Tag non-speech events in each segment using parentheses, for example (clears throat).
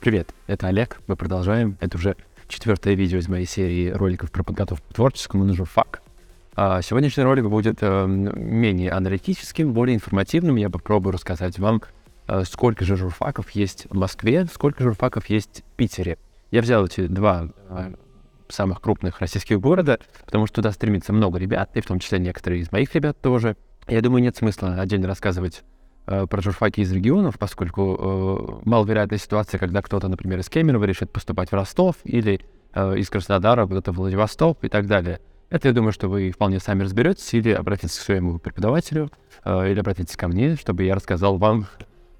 Привет, это Олег. Мы продолжаем. Это уже четвертое видео из моей серии роликов про подготовку к творческому на журфак. А сегодняшний ролик будет э, менее аналитическим, более информативным. Я попробую рассказать вам, э, сколько же журфаков есть в Москве, сколько журфаков есть в Питере. Я взял эти два э, самых крупных российских города, потому что туда стремится много ребят, и в том числе некоторые из моих ребят тоже. Я думаю, нет смысла отдельно рассказывать про журфаки из регионов, поскольку э, маловероятная ситуация, когда кто-то, например, из Кемерово решит поступать в Ростов или э, из Краснодара куда-то в Владивосток и так далее. Это, я думаю, что вы вполне сами разберетесь, или обратитесь к своему преподавателю, э, или обратитесь ко мне, чтобы я рассказал вам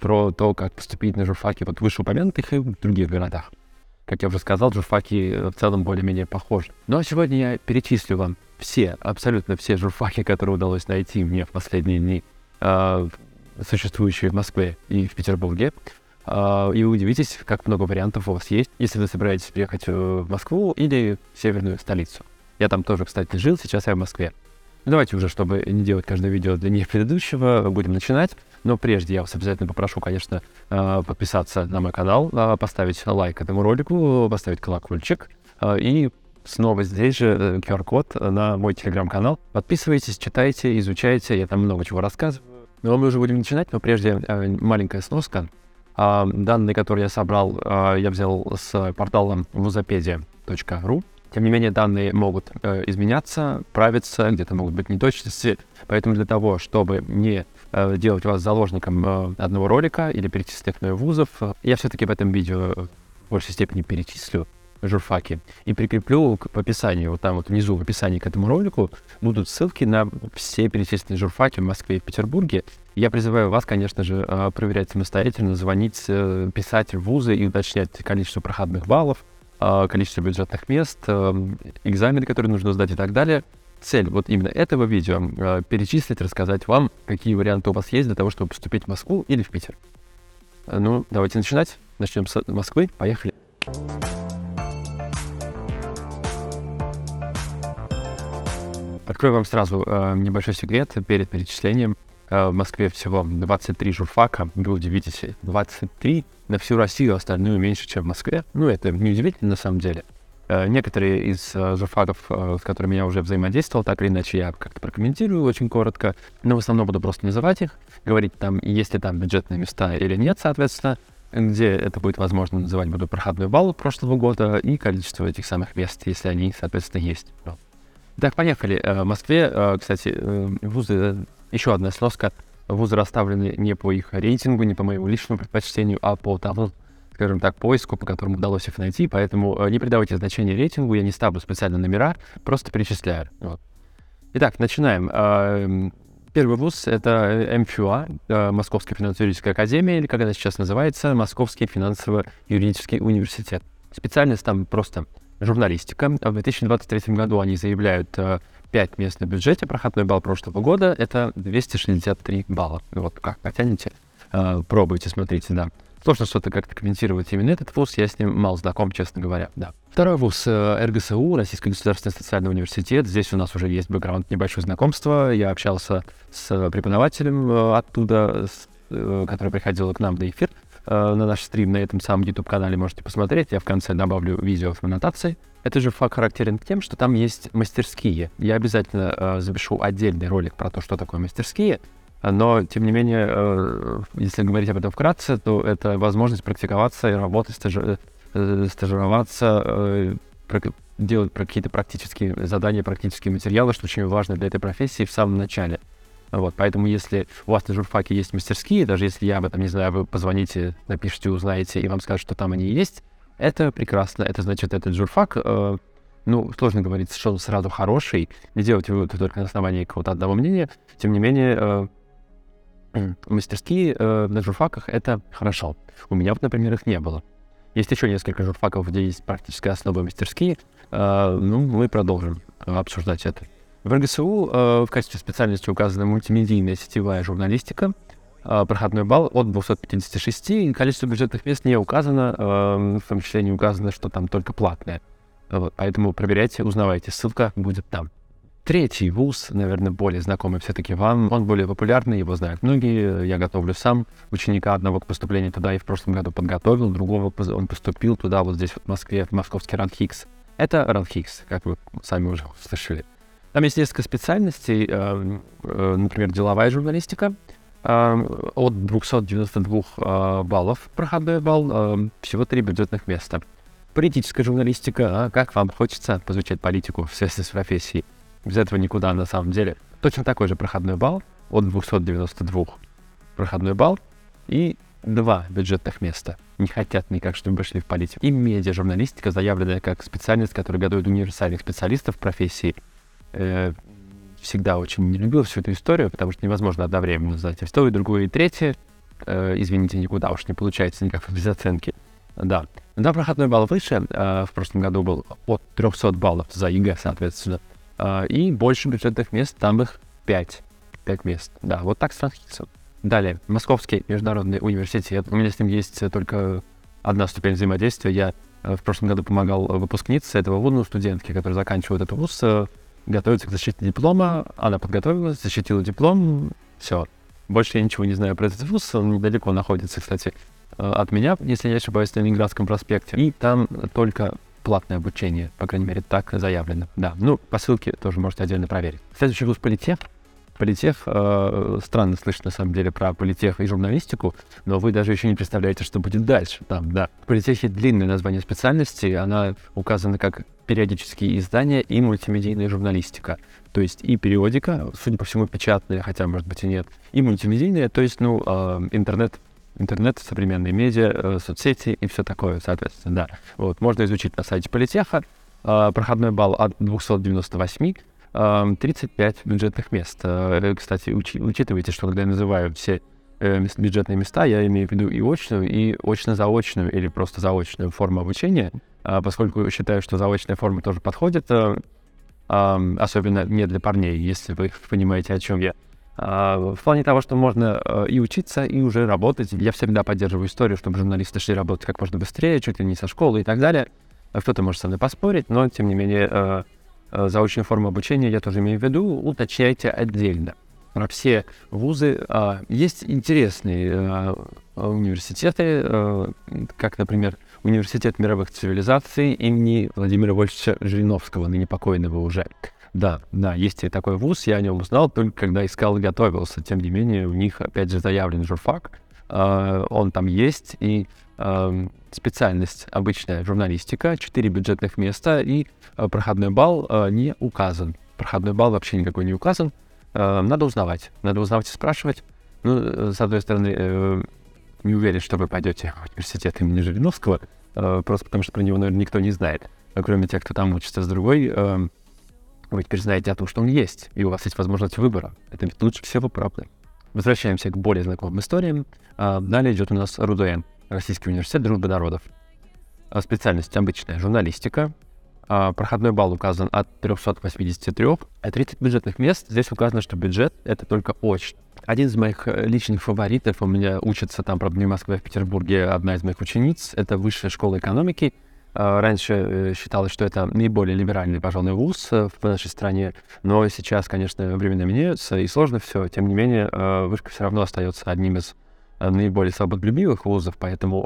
про то, как поступить на журфаки вот вышеупомянутых и в других городах. Как я уже сказал, журфаки э, в целом более-менее похожи. Ну а сегодня я перечислю вам все, абсолютно все журфаки, которые удалось найти мне в последние дни, э, существующие в Москве и в Петербурге. Э, и вы удивитесь, как много вариантов у вас есть, если вы собираетесь приехать э, в Москву или в северную столицу. Я там тоже, кстати, жил, сейчас я в Москве. Ну, давайте уже, чтобы не делать каждое видео длиннее предыдущего, будем начинать. Но прежде я вас обязательно попрошу, конечно, э, подписаться на мой канал, э, поставить лайк этому ролику, поставить колокольчик. И снова здесь же QR-код на мой телеграм-канал. Подписывайтесь, читайте, изучайте, я там много чего рассказываю. Но мы уже будем начинать, но прежде маленькая сноска. Данные, которые я собрал, я взял с портала вузопедия.ру. Тем не менее, данные могут э, изменяться, правиться, где-то могут быть неточности. Поэтому для того, чтобы не э, делать вас заложником э, одного ролика или перечислительных вузов, э, я все-таки в этом видео в большей степени перечислю журфаки и прикреплю к, в описании, вот там вот внизу в описании к этому ролику будут ссылки на все перечисленные журфаки в Москве и Петербурге. Я призываю вас, конечно же, э, проверять самостоятельно, звонить, э, писать в вузы и уточнять количество проходных баллов, а, количество бюджетных мест, эм, экзамены, которые нужно сдать и так далее. Цель вот именно этого видео перечислить, рассказать вам, какие варианты у вас есть для того, чтобы поступить в Москву или в Питер. Ну, давайте начинать. Начнем с Москвы. Поехали. Открою вам сразу э, небольшой секрет перед перечислением. Э, в Москве всего 23 журфака. Вы удивитесь, 23 на всю Россию, остальную меньше, чем в Москве. Ну, это не удивительно на самом деле. Э, некоторые из э, журфаков, с которыми я уже взаимодействовал, так или иначе я как-то прокомментирую очень коротко, но в основном буду просто называть их, говорить там, есть ли там бюджетные места или нет, соответственно, где это будет возможно называть, буду проходной балл прошлого года и количество этих самых мест, если они, соответственно, есть. Так, поехали. В Москве, кстати, вузы еще одна сноска. Вузы расставлены не по их рейтингу, не по моему личному предпочтению, а по тому, скажем так, поиску, по которому удалось их найти. Поэтому э, не придавайте значения рейтингу, я не ставлю специально номера, просто перечисляю. Вот. Итак, начинаем. Первый вуз — это МФЮА, э, Московская финансово-юридическая академия, или как она сейчас называется, Московский финансово-юридический университет. Специальность там просто журналистика. В 2023 году они заявляют э, 5 мест на бюджете, проходной балл прошлого года — это 263 балла. Вот как потянете, э, пробуйте, смотрите, да. Сложно что-то как-то комментировать именно этот вуз, я с ним мало знаком, честно говоря, да. Второй вуз э, РГСУ, Российский государственный социальный университет. Здесь у нас уже есть бэкграунд, небольшое знакомство. Я общался с преподавателем э, оттуда, э, который приходил к нам на эфир э, на наш стрим на этом самом YouTube-канале, можете посмотреть. Я в конце добавлю видео в аннотации. Это же факт характерен тем, что там есть мастерские. Я обязательно э, запишу отдельный ролик про то, что такое мастерские. Но, тем не менее, э, если говорить об этом вкратце, то это возможность практиковаться и работать, стажи, э, стажироваться, э, делать какие-то практические задания, практические материалы, что очень важно для этой профессии в самом начале. Вот, поэтому если у вас на журфаке есть мастерские, даже если я об этом не знаю, вы позвоните, напишите, узнаете, и вам скажут, что там они есть, это прекрасно. Это значит, этот журфак, э, ну, сложно говорить, что он сразу хороший, не делать его только на основании какого-то одного мнения. Тем не менее, э, (clears throat) мастерские э, на журфаках — это хорошо. У меня вот, например, их не было. Есть еще несколько журфаков, где есть практическая основа мастерские. Э, ну, мы продолжим обсуждать это. В РГСУ э, в качестве специальности указана мультимедийная сетевая журналистика. Э, проходной балл от 256. Количество бюджетных мест не указано. Э, в том числе не указано, что там только платное. Вот, поэтому проверяйте, узнавайте. Ссылка будет там. Третий вуз, наверное, более знакомый все-таки вам. Он более популярный, его знают многие. Я готовлю сам ученика одного к поступлению туда и в прошлом году подготовил, другого он поступил туда, вот здесь вот в Москве, в московский РАНХИКС. Это РАНХИКС, как вы сами уже слышали. Там есть несколько специальностей, э, э, например, деловая журналистика, э, от 292 баллов проходной балл, всего три бюджетных места. Политическая журналистика, а как вам хочется позвучать политику в связи с профессией? Без этого никуда на самом деле. Точно такой же проходной балл от 292 проходной балл и два бюджетных места. Не хотят никак, чтобы вы шли в политику. И медиа-журналистика, заявленная как специальность, которая готовит универсальных специалистов в профессии. Э, всегда очень не любил всю эту историю, потому что невозможно одновременно знать и то, и другое, и третье. Э, извините, никуда уж не получается никак без оценки. Да. Да, проходной балл выше. Э, в прошлом году был от 300 баллов за ЕГЭ, соответственно. А, и больше бюджетных мест, там их 5. 5 мест. Да, вот так с РАНХиГСом. Далее, Московский международный университет. У меня с ним есть только одна ступень взаимодействия. Я э, в прошлом году помогал выпускнице этого вуза, студентке, которая заканчивает этот вуз, э, готовится к защите диплома. Она подготовилась, защитила диплом. Все. Больше я ничего не знаю про этот вуз. Он недалеко находится, кстати, э, от меня, если я ошибаюсь, на Ленинградском проспекте. И там только платное обучение, по крайней мере, так заявлено. Да, ну, по ссылке тоже можете отдельно проверить. Следующий вуз политех. Политех, э, странно слышать на самом деле про политех и журналистику, но вы даже еще не представляете, что будет дальше там, да. В политехе длинное название специальности, она указана как периодические издания и мультимедийная журналистика. То есть и периодика, судя по всему, печатная, хотя, может быть, и нет, и мультимедийная, то есть, ну, э, интернет интернет, современные медиа, э, соцсети и все такое, соответственно, да. Вот, можно изучить на сайте Политеха. Э, проходной балл от 298, э, 35 бюджетных мест. Э, кстати, учи, учитывайте, что когда я называю все э, бюджетные места, я имею в виду и очную, и очно-заочную, или просто заочную форму обучения, э, поскольку считаю, что заочная форма тоже подходит, э, особенно не для парней, если вы понимаете, о чем я. А, в плане того, что можно и учиться, и уже работать. Я всегда поддерживаю историю, чтобы журналисты шли работать как можно быстрее, чуть ли не со школы и так далее. Кто-то может со мной поспорить, но, тем не менее, заочную форму обучения я тоже имею в виду, уточняйте отдельно. Про все вузы а, есть интересные университеты, как, например, Университет мировых цивилизаций имени Владимира Вольфовича Жириновского, ныне покойного уже. Да, да, есть и такой вуз, я о нем узнал только когда искал и готовился. Тем не менее, у них, опять же, заявлен журфак, э, он там есть, и э, специальность обычная журналистика, 4 бюджетных места, и э, проходной балл э, не указан. Проходной балл вообще никакой не указан. Надо узнавать, надо узнавать и спрашивать. Ну, э, с одной стороны, не уверен, что вы пойдете в университет имени Жириновского, просто потому что про него, наверное, никто не знает, кроме тех, кто там учится. С другой, вы теперь знаете о том, что он есть, и у вас есть возможность выбора. Это ведь лучше всего правда. Возвращаемся к более знакомым историям. А, далее идет у нас РУДН, Российский университет дружбы народов. А, специальность обычная журналистика. А, проходной балл указан от 383, а 30 бюджетных мест. Здесь указано, что бюджет — это только очно. Один из моих э, личных фаворитов, у меня учится там, правда, не в Москве, а в Петербурге, одна из моих учениц, это Высшая школа экономики — а, раньше э, считалось, что это наиболее либеральный, пожалуй, вуз э, в нашей стране, но сейчас, конечно, времена меняются, и сложно все. Тем не менее, вышка все равно остается одним из наиболее свободолюбивых вузов, поэтому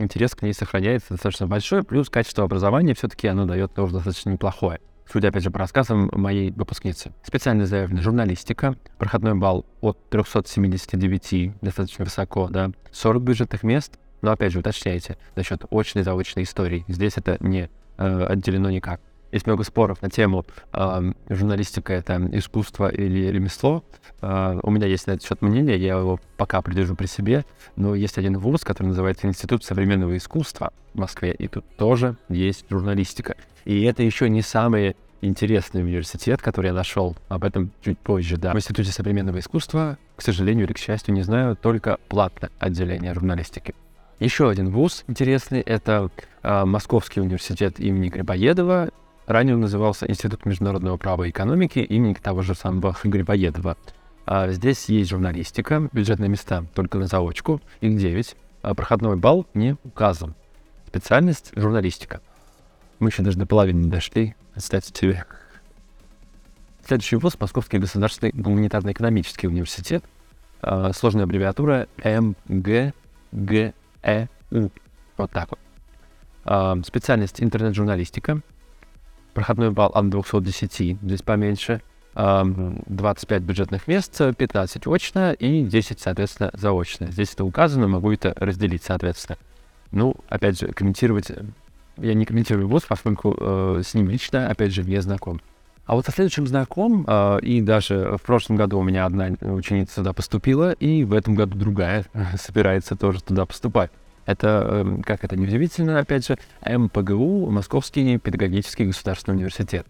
интерес к ней сохраняется достаточно большой, плюс качество образования все-таки оно дает тоже достаточно неплохое. Судя, опять же, по рассказам моей выпускницы. Специально заявлена журналистика, проходной балл от 379, достаточно высоко, да, 40 бюджетных мест, но опять же, уточняйте насчет очной заочной истории. Здесь это не э, отделено никак. Есть много споров на тему э, журналистика это искусство или ремесло. Э, у меня есть на этот счет мнение, я его пока придержу при себе, но есть один вуз, который называется Институт современного искусства в Москве, и тут тоже есть журналистика. И это еще не самый интересный университет, который я нашел. Об этом чуть позже, да. В Институте современного искусства, к сожалению или к счастью, не знаю, только платное отделение журналистики. Еще один вуз интересный — это э, Московский университет имени Грибоедова. Ранее он назывался Институт международного права и экономики имени того же самого Грибоедова. А здесь есть журналистика, бюджетные места только на заочку, их 9. А проходной балл не указан. Специальность — журналистика. Мы еще даже до половины не дошли, представьте себе. Следующий вуз — Московский государственный гуманитарно-экономический университет. Э, сложная аббревиатура МГГЭУ. Вот так вот. Э, специальность интернет-журналистика. Проходной балл от 210, здесь поменьше. 25 бюджетных мест, 15 очно и 10, соответственно, заочно. Здесь это указано, могу это разделить, соответственно. Ну, опять же, комментировать... Я не комментирую вуз, поскольку э, с ним лично, опять же, не знаком. А вот со следующим знаком, э, и даже в прошлом году у меня одна ученица туда поступила, и в этом году другая собирается тоже туда поступать. Это, э, как это неудивительно, опять же, МПГУ, Московский педагогический государственный университет.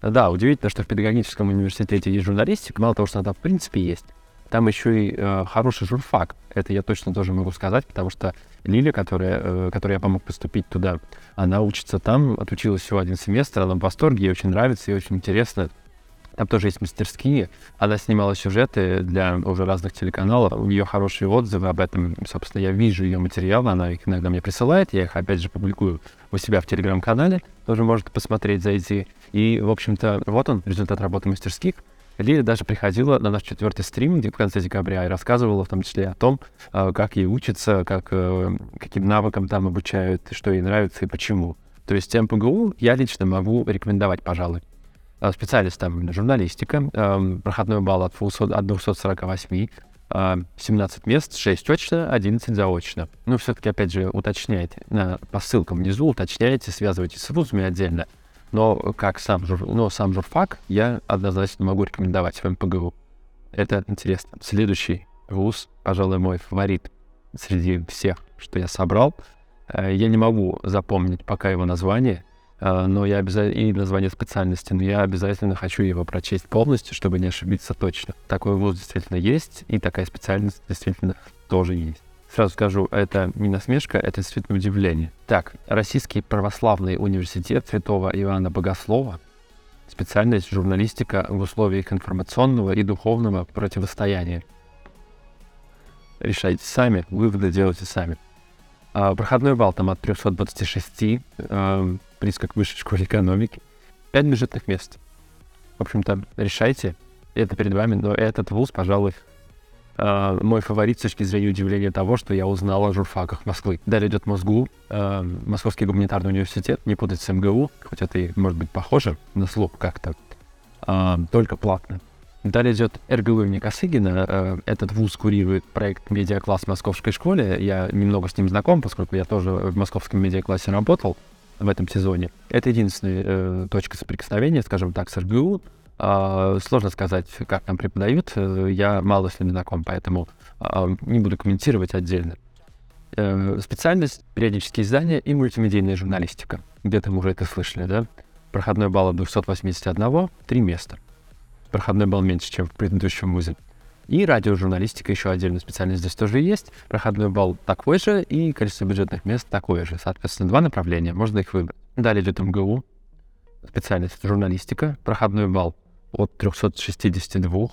Да, удивительно, что в педагогическом университете есть журналистика. Мало того, что она в принципе есть, там еще и э, хороший журфак. Это я точно тоже могу сказать, потому что Лиля, которая, э, которой я помог поступить туда, она учится там, отучилась всего один семестр, она в восторге, ей очень нравится, ей очень интересно. Там тоже есть мастерские. Она снимала сюжеты для уже разных телеканалов. У нее хорошие отзывы об этом. Собственно, я вижу ее материалы, она их иногда мне присылает. Я их, опять же, публикую у себя в телеграм-канале. Тоже можете посмотреть, зайти. И, в общем-то, вот он, результат работы мастерских. Лиля даже приходила на наш четвертый стрим в конце декабря и рассказывала в том числе о том, а, как ей учатся, как, э, каким навыкам там обучают, что ей нравится и почему. То есть МПГУ я лично могу рекомендовать, пожалуй. Э, специальность там журналистика, э, проходной балл от, 200, от 248, 17 э, мест, 6 точно, 11 заочно. Ну, все-таки, опять же, уточняйте, по ссылкам внизу уточняйте, связывайтесь с вузами отдельно. Но как сам, жур, но сам журфак я однозначно могу рекомендовать в МПГУ. Это интересно. Следующий вуз, пожалуй, мой фаворит среди всех, что я собрал. Я не могу запомнить пока его название, но я обязательно, и название специальности, но я обязательно хочу его прочесть полностью, чтобы не ошибиться точно. Такой вуз действительно есть, и такая специальность действительно тоже есть. Сразу скажу, это не насмешка, это действительно удивление. Так, Российский православный университет Святого Иоанна Богослова, специальность журналистика в условиях информационного и духовного противостояния. Решайте сами, выводы делайте сами. А, проходной балл там от 326, а, близко к высшей школе экономики. Пять бюджетных мест. В общем-то, решайте. Это перед вами, но этот вуз, пожалуй, э, мой фаворит с точки зрения удивления того, что я узнал о журфаках Москвы. Далее идет МОСГУ, э, Московский гуманитарный университет, не путать с МГУ, хоть это и может быть похоже на слух как-то, э, только платно. Далее идет РГУ имени Косыгина. Этот вуз курирует проект «Медиакласс в московской школе». Я немного с ним знаком, поскольку я тоже в московском медиаклассе работал в этом сезоне. Это единственная э, точка соприкосновения, скажем так, с РГУ. Э, сложно сказать, как там преподают. Э, я мало с ними знаком, поэтому э, не буду комментировать отдельно. Э, специальность — периодические издания и мультимедийная журналистика. Где-то мы уже это слышали, да? Проходной балл от 281, три места. Проходной балл меньше, чем в предыдущем вузе. И радиожурналистика еще отдельная специальность здесь тоже есть. Проходной балл такой же, и количество бюджетных мест такое же. Соответственно, два направления, можно их выбрать. Далее идет МГУ, специальность журналистика. Проходной балл от 362,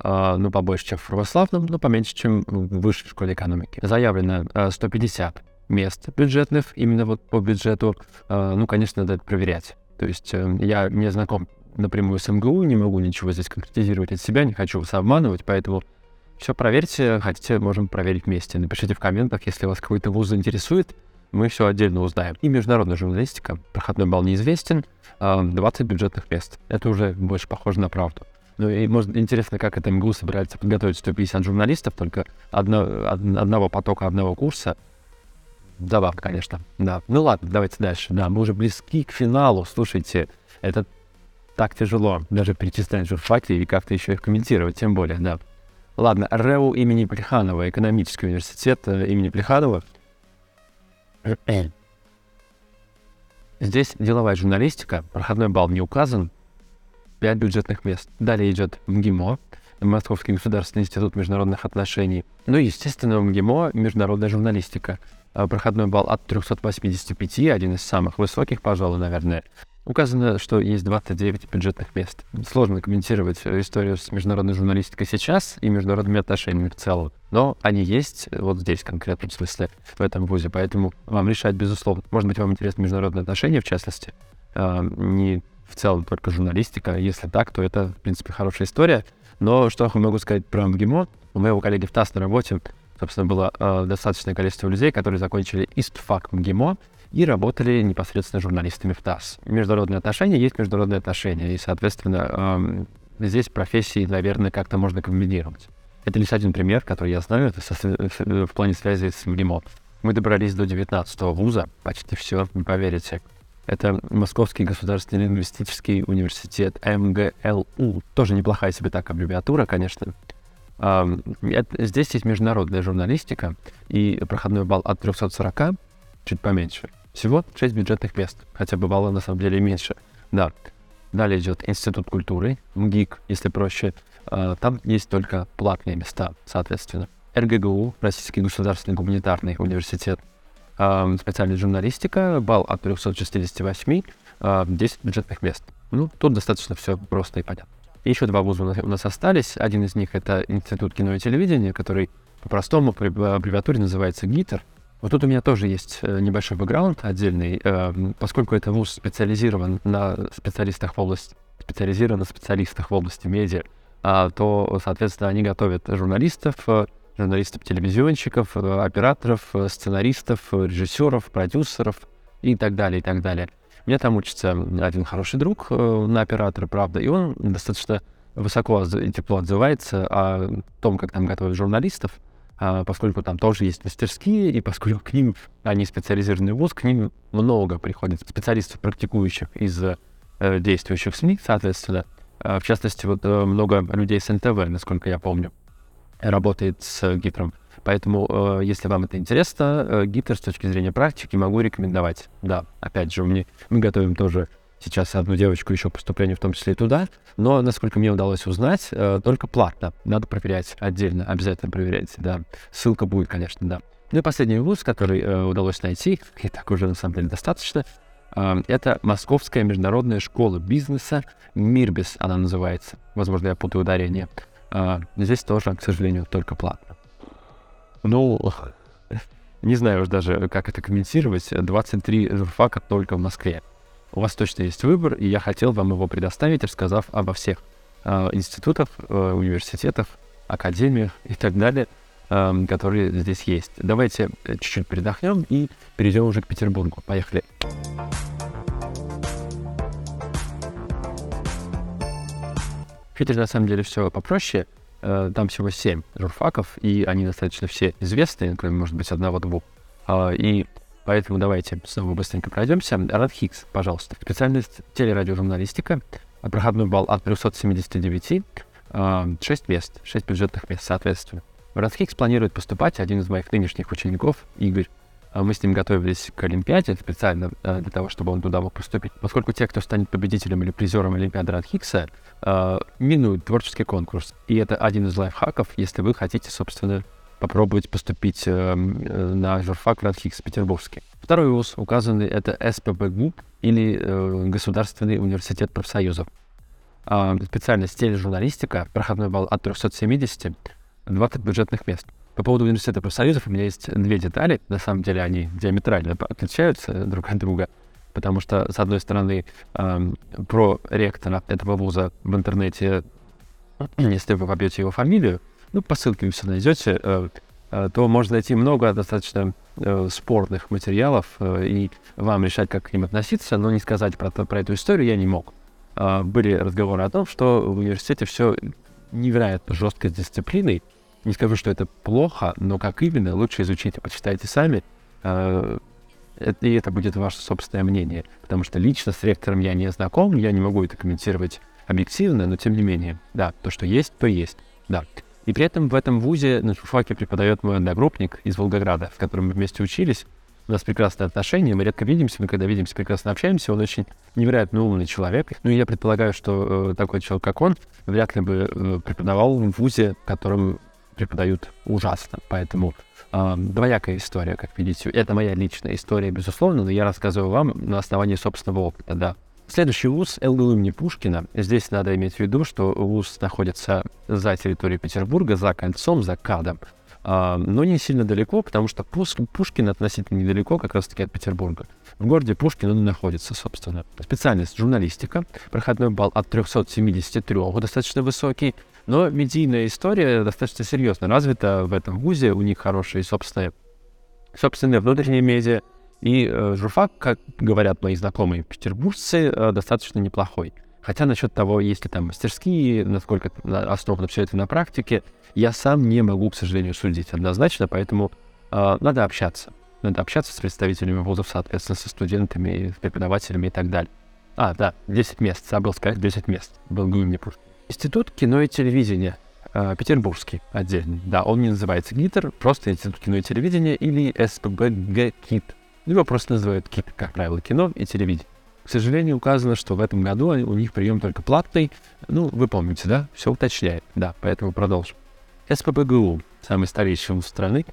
Uh, ну, побольше, чем в православном, но поменьше, чем в высшей школе экономики. Заявлено uh, 150 мест бюджетных, именно вот по бюджету. Uh, ну, конечно, надо это проверять. То есть э, я не знаком напрямую с МГУ, не могу ничего здесь конкретизировать от себя, не хочу вас обманывать, поэтому все проверьте, хотите, можем проверить вместе. Напишите в комментах, если вас какой-то вуз заинтересует, мы все отдельно узнаем. И международная журналистика, проходной балл неизвестен, 20 бюджетных мест. Это уже больше похоже на правду. Ну и может, интересно, как это МГУ собирается подготовить 150 журналистов, только одно, од, одного потока, одного курса. Забавно, конечно, да. Ну ладно, давайте дальше. Да, мы уже близки к финалу. Слушайте, это так тяжело даже перечислять журфаки и как-то еще их комментировать, тем более, да. Ладно, РЭУ имени Плеханова, экономический университет э, имени Плеханова. Здесь деловая журналистика, проходной балл не указан, 5 бюджетных мест. Далее идет МГИМО, Московский государственный институт международных отношений. Ну и, естественно, МГИМО, международная журналистика. Э, проходной балл от 385, один из самых высоких, пожалуй, наверное. Указано, что есть 29 бюджетных мест. Сложно комментировать историю с международной журналистикой сейчас и международными отношениями в целом. Но они есть вот здесь конкретно, в смысле, в этом вузе. Поэтому вам решать, безусловно. Может быть, вам интересны международные отношения, в частности. А, не в целом только журналистика. Если так, то это, в принципе, хорошая история. Но что я могу сказать про МГИМО? У моего коллеги в ТАСС на работе, собственно, было э, достаточное количество людей, которые закончили ИСТФАК МГИМО и работали непосредственно журналистами в ТАСС. Международные отношения есть международные отношения, и, соответственно, э, здесь профессии, наверное, как-то можно комбинировать. Это лишь один пример, который я знаю это со, в плане связи с МГИМО. Мы добрались до 19-го вуза, почти все, не поверите. Это Московский государственный лингвистический университет МГЛУ. Тоже неплохая себе так аббревиатура, конечно. Это, здесь есть международная журналистика, и проходной балл от 340, чуть поменьше. Всего 6 бюджетных мест, хотя бы балла на самом деле меньше. Да. Далее идет Институт культуры, МГИК, если проще. А, там есть только платные места, соответственно. РГГУ, Российский государственный гуманитарный университет, специальная журналистика, балл от 368, 10 бюджетных мест. Ну, тут достаточно все просто и понятно. Еще два вуза у нас остались. Один из них это Институт кино и телевидения, который по-простому при аббревиатуре называется ГИТР. Вот тут у меня тоже есть э, небольшой бэкграунд отдельный, поскольку это вуз специализирован на специалистах в области, специализирован на специалистах в области медиа, а, то, соответственно, они готовят журналистов, э, журналистов-телевизионщиков, э, операторов, сценаристов, режиссеров, продюсеров и так далее, и так далее. У меня там учится один хороший друг на оператора, правда, и он достаточно высоко и тепло отзывается о том, как там готовят журналистов, поскольку там тоже есть мастерские, и поскольку к ним, они специализированный вуз, к ним много приходит специалистов, практикующих из действующих СМИ, соответственно. В частности, вот много людей с НТВ, насколько я помню работает с гипером. Поэтому, э, если вам это интересно, э, гипер с точки зрения практики могу рекомендовать. Да, опять же, мне, мы готовим тоже сейчас одну девочку еще поступление, в том числе и туда, но, насколько мне удалось узнать, э, только платно. Надо проверять отдельно, обязательно проверяйте, да. Ссылка будет, конечно, да. Ну и последний вуз, который э, удалось найти, (laughs) и так уже на самом деле достаточно, э, это Московская международная школа бизнеса, МИРБИС она называется. Возможно, я путаю ударение. Здесь тоже, к сожалению, только платно. Ну, (laughs) не знаю уж даже, как это комментировать. 23 журфака только в Москве. У вас точно есть выбор, и я хотел вам его предоставить, рассказав обо всех э, институтах, э, университетах, академиях и так далее, э, которые здесь есть. Давайте чуть-чуть передохнем и перейдем уже к Петербургу. Поехали. В Питере на самом деле все попроще. Э, там всего семь журфаков, и они достаточно все известные, кроме, может быть, одного-двух. А, и поэтому давайте снова быстренько пройдемся. Рад Хикс, пожалуйста. Специальность телерадиожурналистика. Проходной балл от 379. 6 а, мест, 6 бюджетных мест, соответственно. В Радхикс планирует поступать один из моих нынешних учеников, Игорь. А мы с ним готовились к Олимпиаде специально э, для того, чтобы он туда мог поступить. Поскольку те, кто станет победителем или призером Олимпиады Радхикса, минуют творческий конкурс. И это один из лайфхаков, если вы хотите, собственно, попробовать поступить э, на журфак Радхикс петербургский. Второй вуз указанный это СПБГУ или Государственный университет профсоюзов. А, специальность тележурналистика, проходной балл от 370, 20 бюджетных мест. По поводу университета профсоюзов у меня есть две детали. На самом деле они диаметрально отличаются друг от друга. Потому что, с одной стороны, э, про ректора этого вуза в интернете, если вы побьете его фамилию, ну, по ссылке вы все найдете, э, э, то можно найти много достаточно э, спорных материалов, и вам решать, как к ним относиться, но не сказать про, про эту историю я не мог. Э, были разговоры о том, что в университете все невероятно жестко с дисциплиной, не скажу, что это плохо, но как именно, лучше изучите, почитайте сами. И это будет ваше собственное мнение. Потому что лично с ректором я не знаком, я не могу это комментировать объективно, но тем не менее, да, то, что есть, то есть, да. И при этом в этом вузе на журфаке преподает мой одногруппник из Волгограда, в котором мы вместе учились. У нас прекрасные отношения, мы редко видимся, мы когда видимся, прекрасно общаемся. Он очень невероятно умный человек. Ну, и я предполагаю, что э, такой человек, как он, вряд ли бы э, преподавал в вузе, в котором преподают ужасно. Поэтому э, двоякая история, как видите. Это моя личная история, безусловно, но я рассказываю вам на основании собственного опыта, да. Следующий вуз ЛГУ имени Пушкина. Здесь надо иметь в виду, что вуз находится за территорией Петербурга, за кольцом, за КАДом. а, но не сильно далеко, потому что Пушкин относительно недалеко как раз-таки от Петербурга. В городе Пушкин он находится, собственно. Специальность журналистика, проходной балл от 373, достаточно высокий, но медийная история достаточно серьезно развита в этом вузе, у них хорошие собственные, собственные внутренние медиа, и э, журфак, как говорят мои знакомые петербуржцы, э, достаточно неплохой. Хотя насчет того, есть ли там мастерские, насколько основано все это на практике, я сам не могу, к сожалению, судить однозначно, поэтому э, надо общаться. Надо общаться с представителями вузов, соответственно, со студентами, с преподавателями и так далее. А, да, 10 мест, забыл сказать, 10 мест. Был мне. Институт кино и телевидения. Э, петербургский отдельный. Да, он не называется ГИТР, просто Институт кино и телевидения или СПБГ КИТ. Его просто называют как правило, кино и телевидение. К сожалению, указано, что в этом году у них прием только платный. Ну, вы помните, да? Все уточняет. Да, поэтому продолжим. СПБГУ, самый старейший вуз страны,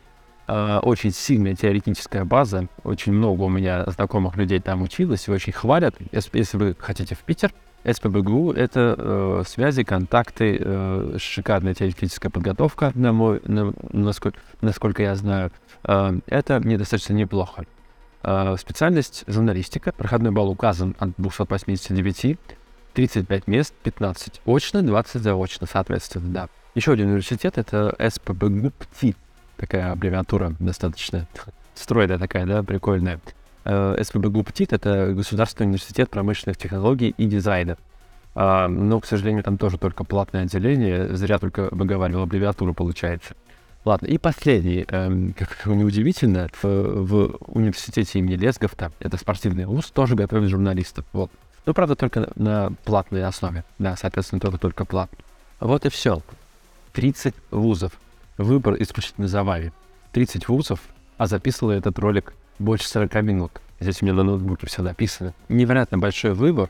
э, очень сильная теоретическая база, очень много у меня знакомых людей там училось, и очень хвалят. Если вы хотите в Питер, СПБГУ — это э, связи, контакты, э, шикарная теоретическая подготовка, на мой, на, насколько, насколько я знаю. Э, это недостаточно неплохо. Э, специальность журналистика. Проходной балл указан от 289. 35 мест, 15 очно, 20 заочно, соответственно, да. Еще один университет — это СПБГУПТИ. Такая аббревиатура достаточно (laughs) стройная такая, да, прикольная. Э, СПБГУПТИ — это Государственный университет промышленных технологий и дизайна. А, но, к сожалению, там тоже только платное отделение. Зря только выговаривал аббревиатуру, получается. Ладно, и последний, эм, (laughs) как неудивительно, в, в университете имени Лесговта, это спортивный вуз, тоже готовят журналистов. Вот. Ну, правда, только на платной основе. Да, соответственно, только, только платно. Вот и все. 30 вузов. Выбор исключительно за вами. 30 вузов, а записывал этот ролик больше 40 минут. Здесь у меня на ноутбуке все написано. Невероятно большой выбор.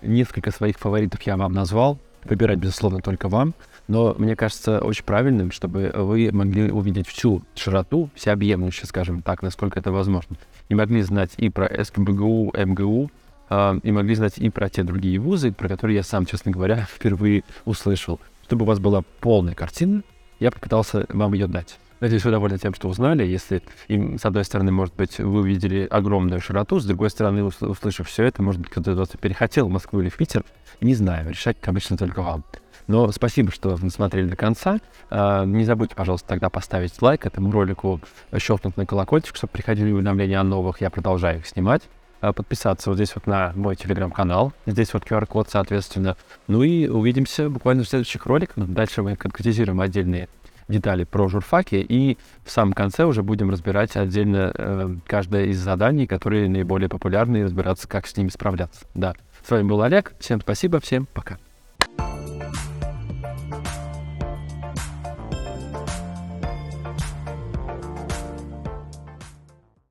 Несколько своих фаворитов я вам назвал. Выбирать, безусловно, только вам. Но мне кажется очень правильным, чтобы вы могли увидеть всю широту, всеобъемлюще, скажем так, насколько это возможно. И могли знать и про СКБГУ, МГУ, э, и могли знать и про те другие вузы, про которые я сам, честно говоря, (laughs) впервые услышал. Чтобы у вас была полная картина, я попытался вам ее дать. Надеюсь, вы довольны тем, что узнали. Если, им, с одной стороны, может быть, вы увидели огромную широту, с другой стороны, услышав все это, может быть, кто-то перехотел в Москву или в Питер. Не знаю, решать, конечно, только вам. Но спасибо, что смотрели до конца. А, не забудьте, пожалуйста, тогда поставить лайк этому ролику, щелкнуть на колокольчик, чтобы приходили уведомления о новых. Я продолжаю их снимать. А, подписаться вот здесь вот на мой телеграм-канал. Здесь вот QR-код, соответственно. Ну и увидимся буквально в следующих роликах. Дальше мы конкретизируем отдельные детали про журфаки, и в самом конце уже будем разбирать отдельно э, каждое из заданий, которые наиболее популярны, и разбираться, как с ними справляться. Да. С вами был Олег. Всем спасибо, всем пока.